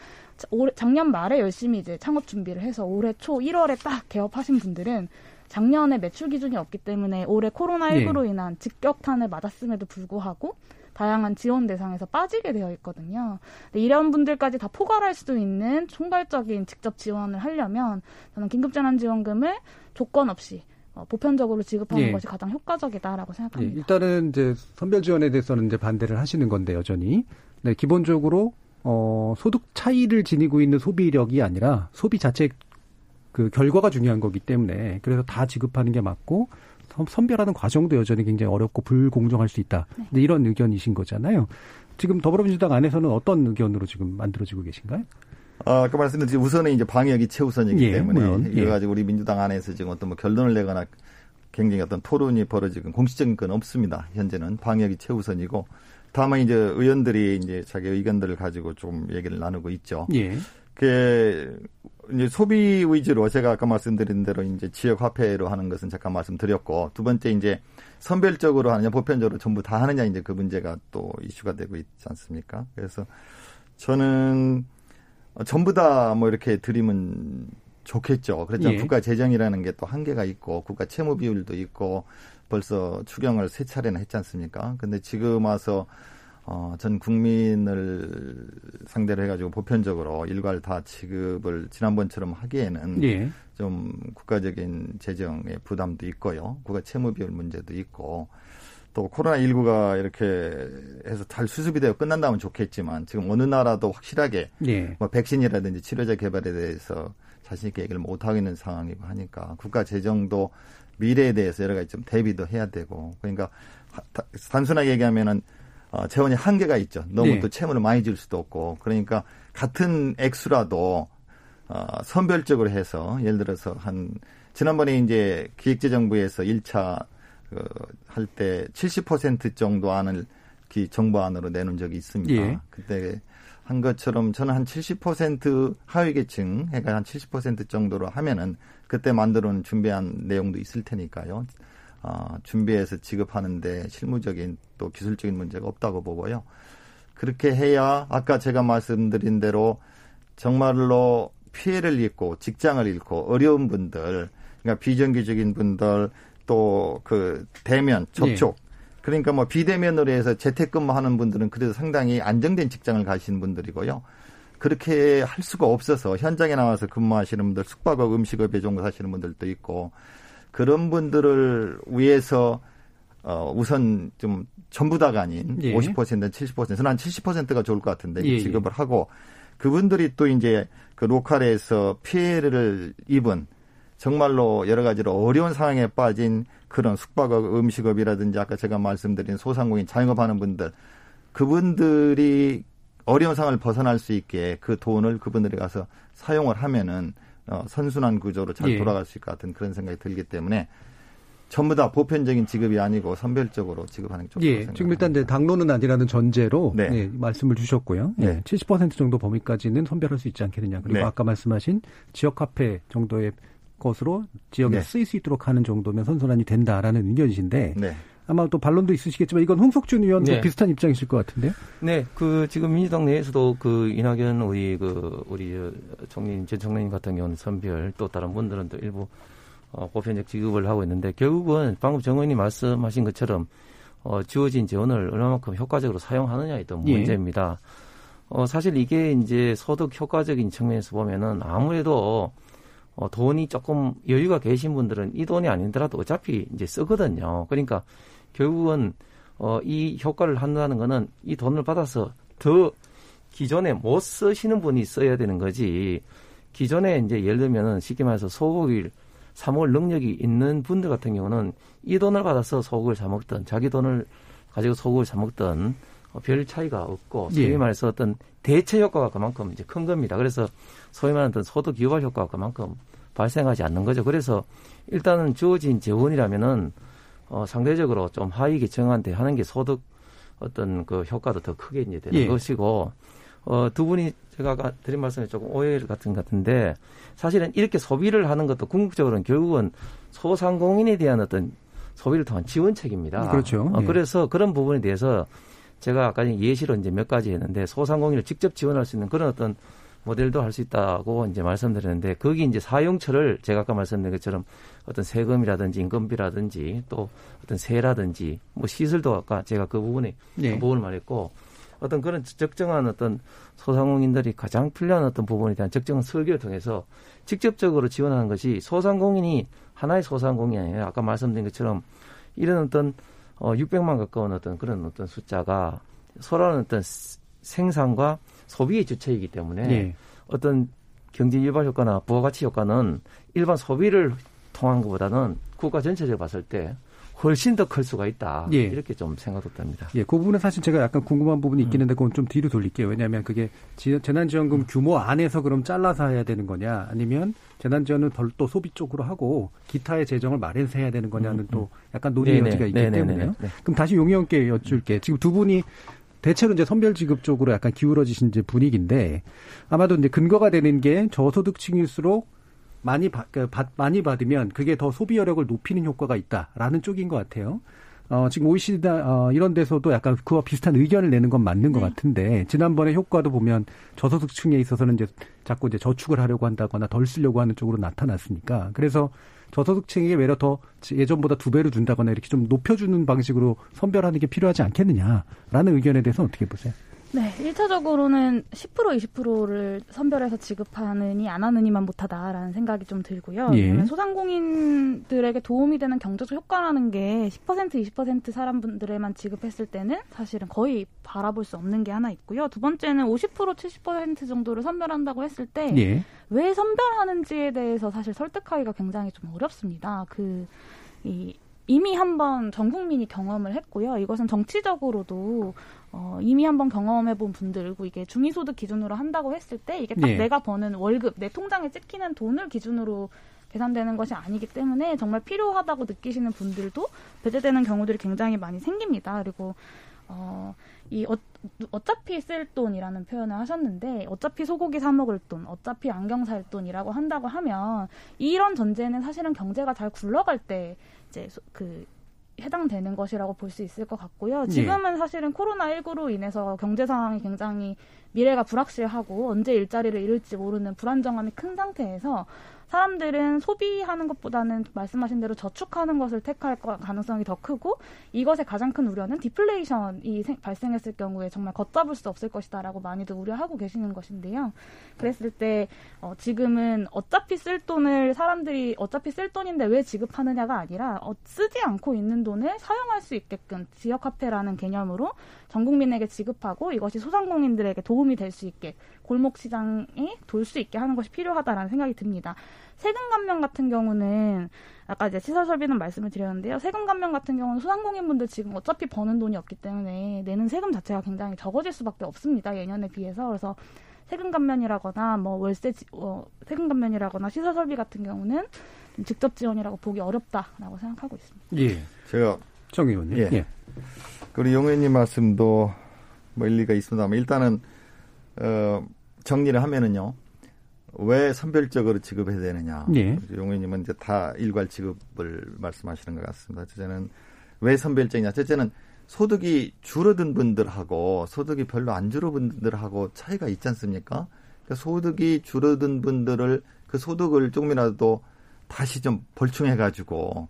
올 작년 말에 열심히 이제 창업 준비를 해서 올해 초 1월에 딱 개업하신 분들은 작년에 매출 기준이 없기 때문에 올해 코로나19로 예. 인한 직격탄을 맞았음에도 불구하고 다양한 지원 대상에서 빠지게 되어 있거든요. 이런 분들까지 다 포괄할 수도 있는 총괄적인 직접 지원을 하려면 저는 긴급재난지원금을 조건 없이 어, 보편적으로 지급하는 예. 것이 가장 효과적이다라고 생각합니다. 예, 일단은 이제 선별 지원에 대해서는 이제 반대를 하시는 건데 여전히 네, 기본적으로 어, 소득 차이를 지니고 있는 소비력이 아니라 소비 자체 그 결과가 중요한 거기 때문에 그래서 다 지급하는 게 맞고 선별하는 과정도 여전히 굉장히 어렵고 불공정할 수 있다. 네. 이런 의견이신 거잖아요. 지금 더불어민주당 안에서는 어떤 의견으로 지금 만들어지고 계신가요? 아, 아까 말씀드린 우선은 이제 방역이 최우선이기 예, 때문에 물론, 예. 이거 가지고 우리 민주당 안에서 지금 어떤 뭐 결론을 내거나 굉장히 어떤 토론이 벌어지건 공식적인 건 없습니다. 현재는 방역이 최우선이고 다만 이제 의원들이 이제 자기 의견들을 가지고 좀 얘기를 나누고 있죠. 예. 그 이제 소비 위주로 제가 아까 말씀드린 대로 이제 지역 화폐로 하는 것은 잠깐 말씀드렸고 두 번째 이제 선별적으로 하느냐 보편적으로 전부 다 하느냐 이제 그 문제가 또 이슈가 되고 있지 않습니까? 그래서 저는 전부 다 뭐 이렇게 드리면 좋겠죠. 그렇지만 예. 국가 재정이라는 게 또 한계가 있고 국가 채무 비율도 있고 벌써 추경을 세 차례나 했지 않습니까? 근데 지금 와서 어, 전 국민을 상대로 해가지고 보편적으로 일괄 다 지급을 지난번처럼 하기에는 예. 좀 국가적인 재정의 부담도 있고요. 국가 채무 비율 문제도 있고 또 코로나19가 이렇게 해서 잘 수습이 되어 끝난다면 좋겠지만 지금 어느 나라도 확실하게 예. 뭐 백신이라든지 치료제 개발에 대해서 자신 있게 얘기를 못 하고 있는 상황이고 하니까 국가 재정도 미래에 대해서 여러 가지 좀 대비도 해야 되고 그러니까 단순하게 얘기하면은 어, 재원이 한계가 있죠. 너무 네. 또 채무를 많이 줄 수도 없고 그러니까 같은 액수라도 어, 선별적으로 해서 예를 들어서 한 지난번에 이제 기획재정부에서 1차 그, 할 때 70% 정도 안을 기 정부안으로 내놓은 적이 있습니다. 예. 그때 한 것처럼 저는 한 70% 하위 계층 해가 한70% 정도로 하면은 그때 만들어 놓은 준비한 내용도 있을 테니까요. 어, 준비해서 지급하는데 실무적인 또 기술적인 문제가 없다고 보고요. 그렇게 해야 아까 제가 말씀드린 대로 정말로 피해를 입고 직장을 잃고 어려운 분들, 그러니까 비정규직인 분들 또 그 대면 접촉 네. 그러니까 뭐 비대면으로 해서 재택근무하는 분들은 그래도 상당히 안정된 직장을 가시는 분들이고요. 그렇게 할 수가 없어서 현장에 나와서 근무하시는 분들, 숙박업, 음식업에 종사 하시는 분들도 있고 그런 분들을 위해서 어 우선 좀 전부 다가 아닌 예. 50%는 70%는 한 70%가 좋을 것 같은데 예, 예. 지급을 하고 그분들이 또 이제 그 로컬에서 피해를 입은 정말로 여러 가지로 어려운 상황에 빠진 그런 숙박업, 음식업이라든지 아까 제가 말씀드린 소상공인 자영업 하는 분들 그분들이 어려운 상황을 벗어날 수 있게 그 돈을 그분들이 가서 사용을 하면은 어, 선순환 구조로 잘 예. 돌아갈 수 있을 것 같은 그런 생각이 들기 때문에 전부 다 보편적인 지급이 아니고 선별적으로 지급하는 게 좋다고 예, 지금 일단 네, 당론은 아니라는 전제로 네. 네, 말씀을 주셨고요. 네. 네. 70% 정도 범위까지는 선별할 수 있지 않겠느냐. 그리고 네. 아까 말씀하신 지역 화폐 정도의 것으로 지역에 네. 쓰일 수 있도록 하는 정도면 선순환이 된다라는 의견이신데 네. 아마 또 반론도 있으시겠지만 이건 홍석준 의원도 네. 비슷한 입장이실 것 같은데요. 네, 그 지금 민주당 내에서도 그 이낙연 우리 그 우리 총리 전 총리님 같은 경우는 선별 또 다른 분들은 또 일부 어, 보편적 지급을 하고 있는데 결국은 방금 정 의원이 말씀하신 것처럼 어, 주어진 지원을 얼마만큼 효과적으로 사용하느냐에 또 예. 문제입니다. 예. 어, 사실 이게 이제 소득 효과적인 측면에서 보면은 아무래도 어, 돈이 조금 여유가 계신 분들은 이 돈이 아니더라도 어차피 이제 쓰거든요. 그러니까 결국은 어, 이 효과를 한다는 거는 이 돈을 받아서 더 기존에 못 쓰시는 분이 써야 되는 거지. 기존에 이제 예를 들면은 쉽게 말해서 소고기를 사 먹을 능력이 있는 분들 같은 경우는 이 돈을 받아서 소고기를 사 먹든 자기 돈을 가지고 소고기를 사 먹든 어, 별 차이가 없고 소위 예. 말해서 어떤 대체 효과가 그만큼 이제 큰 겁니다. 그래서 소위 말하는 소득 유발 효과가 그만큼 발생하지 않는 거죠. 그래서 일단은 주어진 재원이라면은 어, 상대적으로 좀 하위 계층한테 하는 게 소득 어떤 그 효과도 더 크게 이제 되는 예. 것이고 어, 두 분이 제가 드린 말씀에 조금 오해 같은 것 같은데 사실은 이렇게 소비를 하는 것도 궁극적으로는 결국은 소상공인에 대한 어떤 소비를 통한 지원책입니다. 그렇죠. 어, 예. 그래서 그런 부분에 대해서 제가 아까 예시로 이제 몇 가지 했는데 소상공인을 직접 지원할 수 있는 그런 어떤 모델도 할 수 있다고 이제 말씀드렸는데 거기 이제 사용처를 제가 아까 말씀드린 것처럼 어떤 세금이라든지 임금비라든지 또 어떤 세라든지 뭐 시설도 아까 제가 그 부분에 네. 그 부분을 말했고 어떤 그런 적정한 어떤 소상공인들이 가장 필요한 어떤 부분에 대한 적정한 설계를 통해서 직접적으로 지원하는 것이 소상공인이 하나의 소상공인이 아니라 아까 말씀드린 것처럼 이런 어떤 어 600만 가까운 어떤 그런 어떤 숫자가 서로는 어떤 생산과 소비의 주체이기 때문에 네. 어떤 경제 유발 효과나 부가가치 효과는 일반 소비를 통한 것보다는 국가 전체적으로 봤을 때 훨씬 더 클 수가 있다. 예. 이렇게 좀 생각도 됩니다. 예, 그 부분은 사실 제가 약간 궁금한 부분이 있긴 한데 그건 좀 뒤로 돌릴게요. 왜냐하면 그게 재난지원금 규모 안에서 그럼 잘라서 해야 되는 거냐 아니면 재난지원은 별도 소비 쪽으로 하고 기타의 재정을 마련해서 해야 되는 거냐는 음, 또 음. 약간 논의의 여지가 있기 네네, 때문에요. 네네, 그럼 다시 용의원께 여쭐게. 지금 두 분이 대체로 이제 선별 지급 쪽으로 약간 기울어지신 이제 분위기인데 아마도 이제 근거가 되는 게 저소득층일수록 많이 받, 그 받, 많이 받으면 그게 더 소비 여력을 높이는 효과가 있다라는 쪽인 것 같아요. 어, 지금 OECD 어, 이런 데서도 약간 그와 비슷한 의견을 내는 건 맞는 것 네. 같은데 지난번에 효과도 보면 저소득층에 있어서는 이제 자꾸 이제 저축을 하려고 한다거나 덜 쓰려고 하는 쪽으로 나타났으니까 그래서 저소득층에게 외려 더 예전보다 두 배로 준다거나 이렇게 좀 높여주는 방식으로 선별하는 게 필요하지 않겠느냐라는 의견에 대해서 어떻게 보세요? 네, 1차적으로는 10% 20%를 선별해서 지급하느니 안 하느니만 못하다라는 생각이 좀 들고요. 예. 소상공인들에게 도움이 되는 경제적 효과라는 게 10% 20% 사람분들에만 지급했을 때는 사실은 거의 바라볼 수 없는 게 하나 있고요. 두 번째는 50% 70% 정도를 선별한다고 했을 때왜 예. 선별하는지에 대해서 사실 설득하기가 굉장히 좀 어렵습니다. 그이 이미 한 번 전 국민이 경험을 했고요. 이것은 정치적으로도 어, 이미 한번 경험해본 분들고 이게 중위소득 기준으로 한다고 했을 때 이게 딱 네. 내가 버는 월급 내 통장에 찍히는 돈을 기준으로 계산되는 것이 아니기 때문에 정말 필요하다고 느끼시는 분들도 배제되는 경우들이 굉장히 많이 생깁니다. 그리고 어, 이 어, 어차피 쓸 돈이라는 표현을 하셨는데 어차피 소고기 사 먹을 돈, 어차피 안경 살 돈이라고 한다고 하면 이런 전제는 사실은 경제가 잘 굴러갈 때 이제 그 해당되는 것이라고 볼 수 있을 것 같고요. 예. 지금은 네. 사실은 코로나19로 인해서 경제 상황이 굉장히 미래가 불확실하고 언제 일자리를 잃을지 모르는 불안정함이 큰 상태에서 사람들은 소비하는 것보다는 말씀하신 대로 저축하는 것을 택할 가능성이 더 크고 이것의 가장 큰 우려는 디플레이션이 발생했을 경우에 정말 걷잡을 수 없을 것이다라고 많이들 우려하고 계시는 것인데요. 그랬을 때 어, 지금은 어차피 쓸 돈을 사람들이 어차피 쓸 돈인데 왜 지급하느냐가 아니라 어, 쓰지 않고 있는 돈을 사용할 수 있게끔 지역 화폐라는 개념으로 전 국민에게 지급하고 이것이 소상공인들에게 도움이 될 수 있게 골목 시장에 돌수 있게 하는 것이 필요하다라는 생각이 듭니다. 세금 감면 같은 경우는 아까 이제 시설 설비는 말씀을 드렸는데요. 세금 감면 같은 경우는 소상공인분들 지금 어차피 버는 돈이 없기 때문에 내는 세금 자체가 굉장히 적어질 수밖에 없습니다. 예년에 비해서 그래서 세금 감면이라거나 뭐 월세 어, 세금 감면이라거나 시설 설비 같은 경우는 직접 지원이라고 보기 어렵다라고 생각하고 있습니다. 예, 제가 정 의원님. 예. 예. 우리 용 의원님 말씀도 뭐 일리가 있습니다만 일단은 어, 정리를 하면은요. 왜 선별적으로 지급해야 되느냐. 예. 용 의원님은 이제 다 일괄 지급을 말씀하시는 것 같습니다. 첫째는 왜 선별적이냐. 첫째는 소득이 줄어든 분들하고 소득이 별로 안 줄어든 분들하고 차이가 있지 않습니까? 그러니까 소득이 줄어든 분들을 그 소득을 조금이라도 다시 좀 벌충해가지고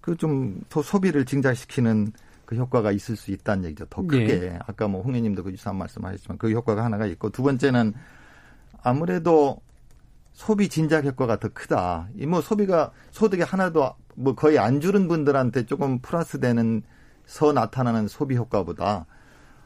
그 좀 소비를 증자시키는 그 효과가 있을 수 있다는 얘기죠. 더 크게. 네. 아까 뭐 홍님도 그 유사한 말씀하셨지만 그 효과가 하나가 있고 두 번째는 아무래도 소비 진작 효과가 더 크다. 이 뭐 소비가 소득이 하나도 뭐 거의 안 줄은 분들한테 조금 플러스 되는 서 나타나는 소비 효과보다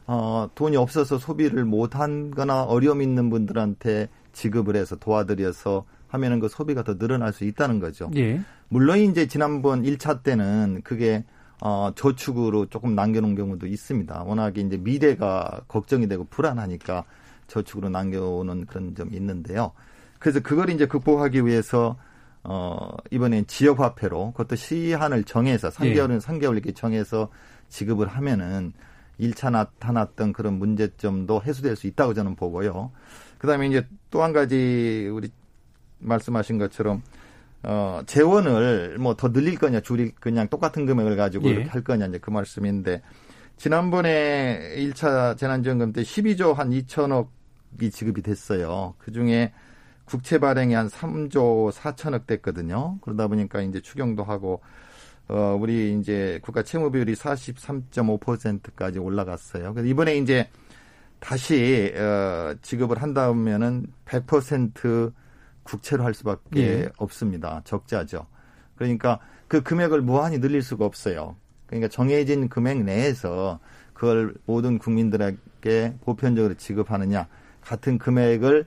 어 돈이 없어서 소비를 못 한거나 어려움 있는 분들한테 지급을 해서 도와드려서 하면은 그 소비가 더 늘어날 수 있다는 거죠. 예. 물론 이제 지난번 1차 때는 그게 어, 저축으로 조금 남겨놓은 경우도 있습니다. 워낙에 이제 미래가 걱정이 되고 불안하니까 저축으로 남겨오는 그런 점이 있는데요. 그래서 그걸 이제 극복하기 위해서 어, 이번엔 지역화폐로 그것도 시한을 정해서 3개월은 예. 3개월 이렇게 정해서 지급을 하면은 1차 나타났던 그런 문제점도 해소될 수 있다고 저는 보고요. 그 다음에 이제 또 한 가지 우리 말씀하신 것처럼 어, 재원을 뭐 더 늘릴 거냐, 줄일 그냥 똑같은 금액을 가지고 예. 이렇게 할 거냐, 이제 그 말씀인데, 지난번에 1차 재난지원금 때 12조 한 2천억이 지급이 됐어요. 그 중에 국채 발행이 한 3조 4천억 됐거든요. 그러다 보니까 이제 추경도 하고, 어, 우리 이제 국가 채무 비율이 43.5%까지 올라갔어요. 그래서 이번에 이제 다시, 어, 지급을 한다면은 100% 국채로 할 수밖에 예. 없습니다. 적자죠. 그러니까 그 금액을 무한히 늘릴 수가 없어요. 그러니까 정해진 금액 내에서 그걸 모든 국민들에게 보편적으로 지급하느냐 같은 금액을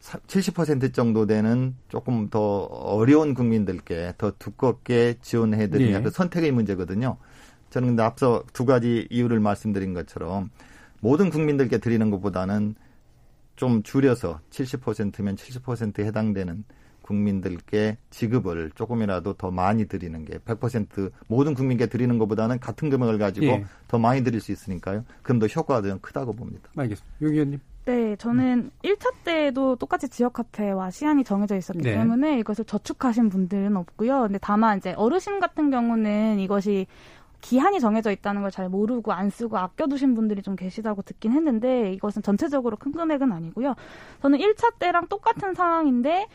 70% 정도 되는 조금 더 어려운 국민들께 더 두껍게 지원해 드리냐 예. 그 선택의 문제거든요. 저는 근데 앞서 두 가지 이유를 말씀드린 것처럼 모든 국민들께 드리는 것보다는 좀 줄여서 70%면 70%에 해당되는 국민들께 지급을 조금이라도 더 많이 드리는 게 100% 모든 국민께 드리는 것보다는 같은 금액을 가지고 예. 더 많이 드릴 수 있으니까요. 그럼 더 효과가 더 크다고 봅니다. 알겠습니다. 용 의원님. 네, 저는 1차 때도 똑같이 지역화폐와 시한이 정해져 있었기 네. 때문에 이것을 저축하신 분들은 없고요. 근데 다만 이제 어르신 같은 경우는 이것이 기한이 정해져 있다는 걸 잘 모르고 안 쓰고 아껴두신 분들이 좀 계시다고 듣긴 했는데 이것은 전체적으로 큰 금액은 아니고요. 저는 1차 때랑 똑같은 상황인데